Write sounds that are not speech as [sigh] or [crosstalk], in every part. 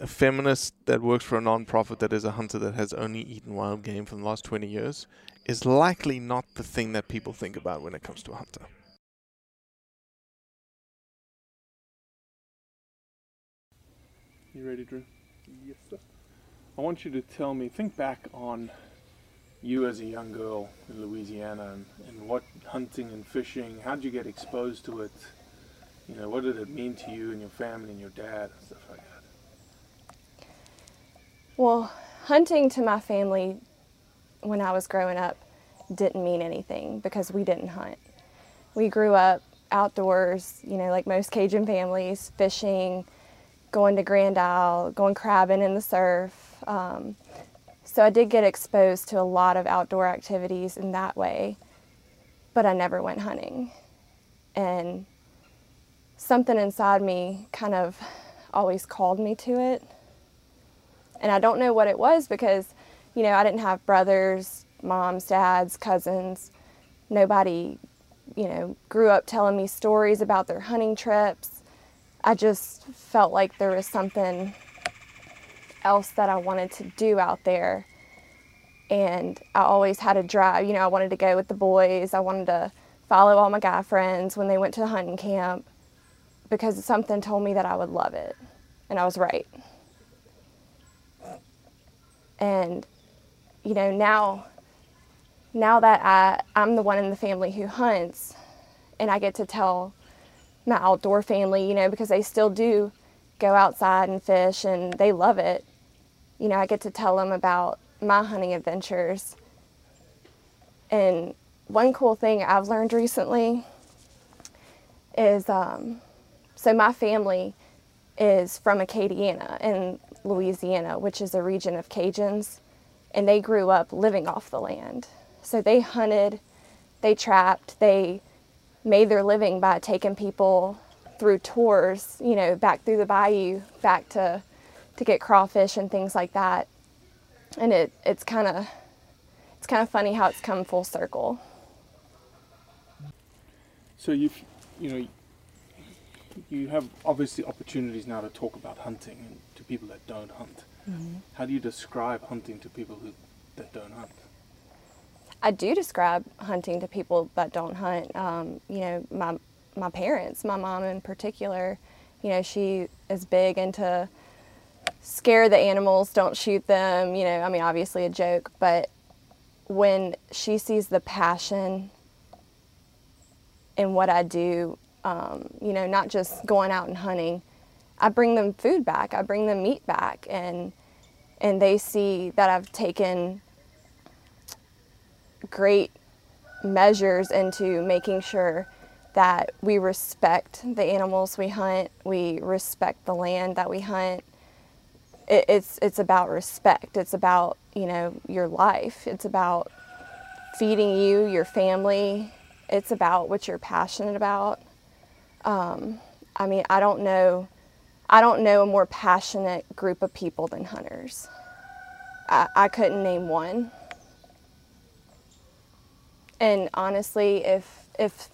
a feminist that works for a non-profit that is a hunter that has only eaten wild game for the last 20 years is likely not the thing that people think about when it comes to a hunter. You ready, Drew? Yes, sir. I want you to tell me, think back on you as a young girl in Louisiana and, and what hunting and fishing, how'd you get exposed to it? You know, what did it mean to you and your family and your dad and stuff like that? Well, hunting to my family when I was growing up didn't mean anything because we didn't hunt. We grew up outdoors, you know, like most Cajun families, fishing, going to Grand Isle, going crabbing in the surf. Um, so I did get exposed to a lot of outdoor activities in that way, but I never went hunting. And something inside me kind of always called me to it. And I don't know what it was because, you know, I didn't have brothers, moms, dads, cousins. Nobody, you know, grew up telling me stories about their hunting trips. I just felt like there was something else that I wanted to do out there. And I always had a drive, you know, I wanted to go with the boys. I wanted to follow all my guy friends when they went to the hunting camp because something told me that I would love it. And I was right. And, you know, now now that I, I'm the one in the family who hunts and I get to tell my outdoor family, you know, because they still do go outside and fish and they love it. You know, I get to tell them about my hunting adventures. And one cool thing I've learned recently is um, so my family is from Acadiana in Louisiana, which is a region of Cajuns, and they grew up living off the land. So they hunted, they trapped, they made their living by taking people through tours, you know, back through the bayou, back to to get crawfish and things like that. And it it's kind of it's kind of funny how it's come full circle. So you've, you know, you have obviously opportunities now to talk about hunting and to people that don't hunt. How do you describe hunting to people who that don't hunt? I do describe hunting to people that don't hunt. Um, you know, my my parents, my mom in particular. You know, she is big into scare the animals, don't shoot them, you know, I mean, obviously a joke, but when she sees the passion in what I do, um, you know, not just going out and hunting, I bring them food back, I bring them meat back, and and they see that I've taken great measures into making sure that we respect the animals we hunt, we respect the land that we hunt. It, it's it's about respect. It's about you know your life. It's about feeding you, your family. It's about what you're passionate about. Um, I mean, I don't know. I don't know a more passionate group of people than hunters. I, I couldn't name one. And honestly, if if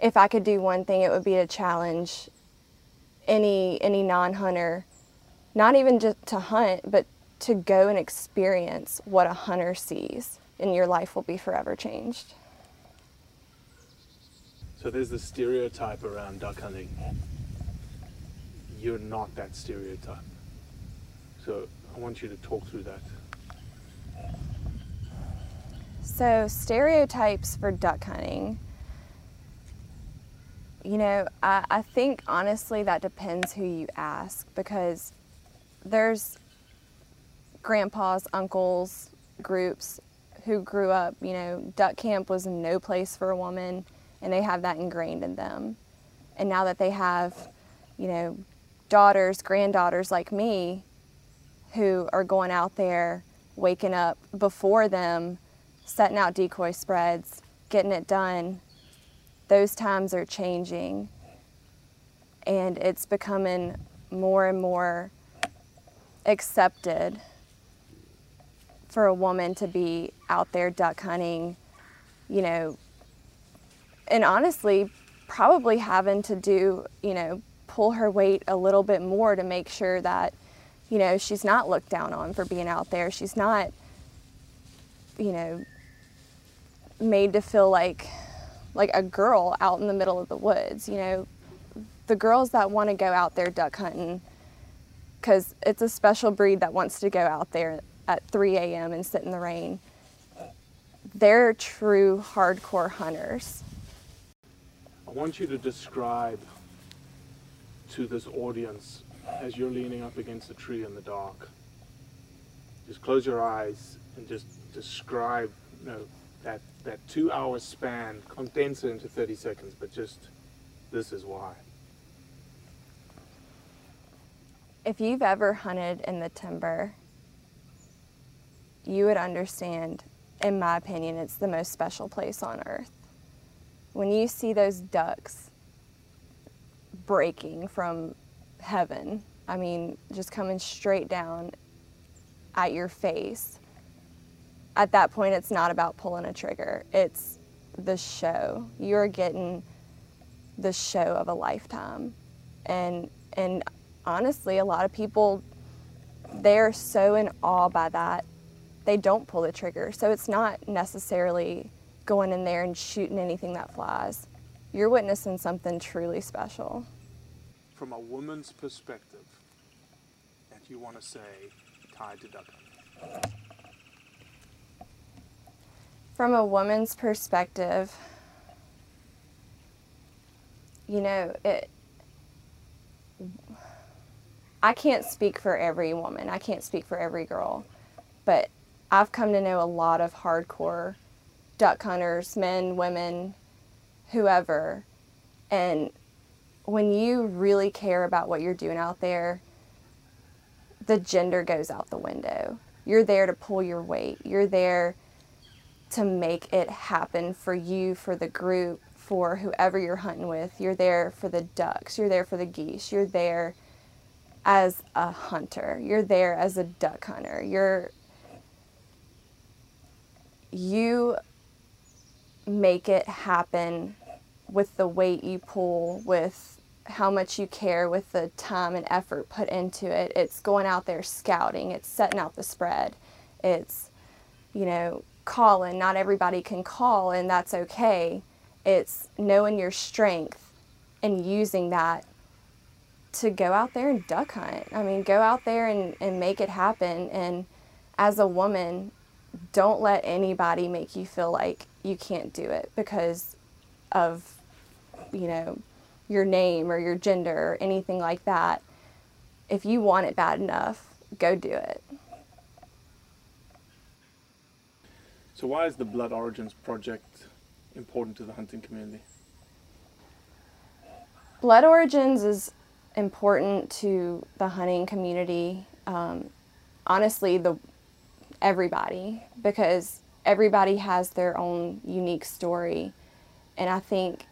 if I could do one thing, it would be to challenge any any non-hunter, not even just to hunt, but to go and experience what a hunter sees, and your life will be forever changed. So there's the stereotype around duck hunting. You're not that stereotype. So I want you to talk through that. So, stereotypes for duck hunting. You know, I, I think honestly that depends who you ask because there's grandpas, uncles, groups who grew up, you know, duck camp was no place for a woman and they have that ingrained in them. And now that they have, you know, daughters, granddaughters like me who are going out there, waking up before them, setting out decoy spreads, getting it done, those times are changing. And it's becoming more and more accepted for a woman to be out there duck hunting, you know, and honestly, probably having to do, you know, pull her weight a little bit more to make sure that, you know, she's not looked down on for being out there. She's not, you know, made to feel like like a girl out in the middle of the woods, you know. The girls that want to go out there duck hunting cuz it's a special breed that wants to go out there at 3 a.m. and sit in the rain. They're true hardcore hunters. I want you to describe to this audience as you're leaning up against a tree in the dark. Just close your eyes and just describe you know, that, that two hour span, condense it into 30 seconds, but just this is why. If you've ever hunted in the timber, you would understand, in my opinion, it's the most special place on earth. When you see those ducks breaking from heaven, I mean, just coming straight down at your face, at that point, it's not about pulling a trigger. It's the show. You're getting the show of a lifetime. And, and honestly, a lot of people, they're so in awe by that, they don't pull the trigger. So it's not necessarily going in there and shooting anything that flies. You're witnessing something truly special. From a woman's perspective, that you want to say tied to duck hunting. From a woman's perspective, you know, it I can't speak for every woman. I can't speak for every girl. But I've come to know a lot of hardcore duck hunters, men, women, whoever. And when you really care about what you're doing out there, the gender goes out the window. You're there to pull your weight. You're there to make it happen for you, for the group, for whoever you're hunting with. You're there for the ducks. You're there for the geese. You're there as a hunter. You're there as a duck hunter. You're you make it happen with the weight you pull, with how much you care, with the time and effort put into it. It's going out there scouting, it's setting out the spread, it's, you know, calling. Not everybody can call, and that's okay. It's knowing your strength and using that to go out there and duck hunt. I mean, go out there and, and make it happen. And as a woman, don't let anybody make you feel like you can't do it because of, you know, your name or your gender or anything like that. If you want it bad enough, go do it. So why is the Blood Origins project important to the hunting community? Blood Origins is important to the hunting community. Um, honestly, the everybody because everybody has their own unique story, and I think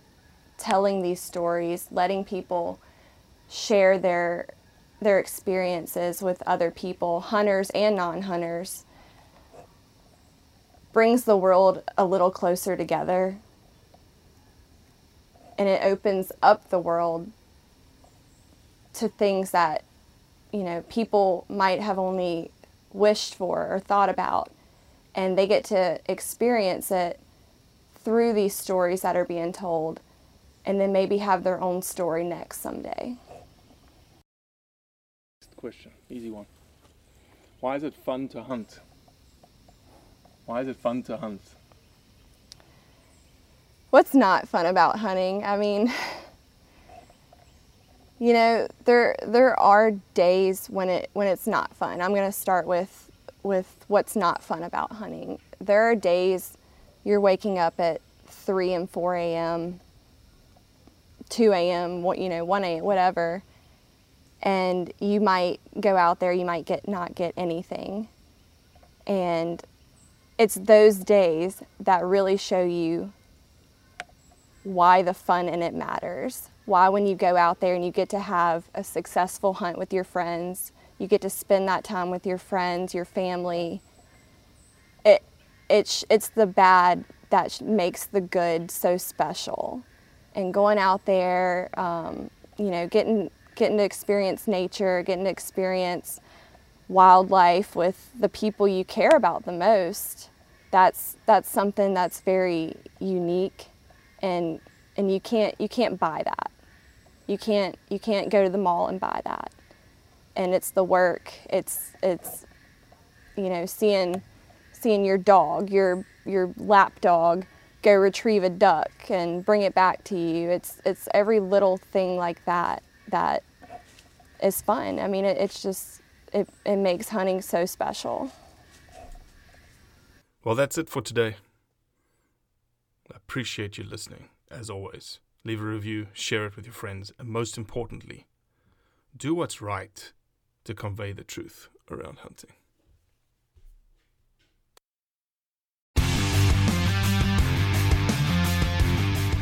telling these stories, letting people share their their experiences with other people, hunters and non-hunters, brings the world a little closer together. And it opens up the world to things that you know people might have only wished for or thought about and they get to experience it through these stories that are being told and then maybe have their own story next someday Next question, easy one. Why is it fun to hunt? Why is it fun to hunt? what's not fun about hunting i mean [laughs] you know there there are days when it when it's not fun i'm going to start with with what's not fun about hunting there are days you're waking up at 3 and 4 a.m 2 a.m what you know 1 a.m whatever and you might go out there you might get not get anything and it's those days that really show you why the fun in it matters. Why, when you go out there and you get to have a successful hunt with your friends, you get to spend that time with your friends, your family. It, it's, it's the bad that makes the good so special. And going out there, um, you know, getting, getting to experience nature, getting to experience wildlife with the people you care about the most, that's, that's something that's very unique and and you can't you can't buy that. You can't you can't go to the mall and buy that. And it's the work. It's it's you know seeing seeing your dog, your your lap dog go retrieve a duck and bring it back to you. It's it's every little thing like that that is fun. I mean, it, it's just it it makes hunting so special. Well, that's it for today. I appreciate you listening, as always. Leave a review, share it with your friends, and most importantly, do what's right to convey the truth around hunting.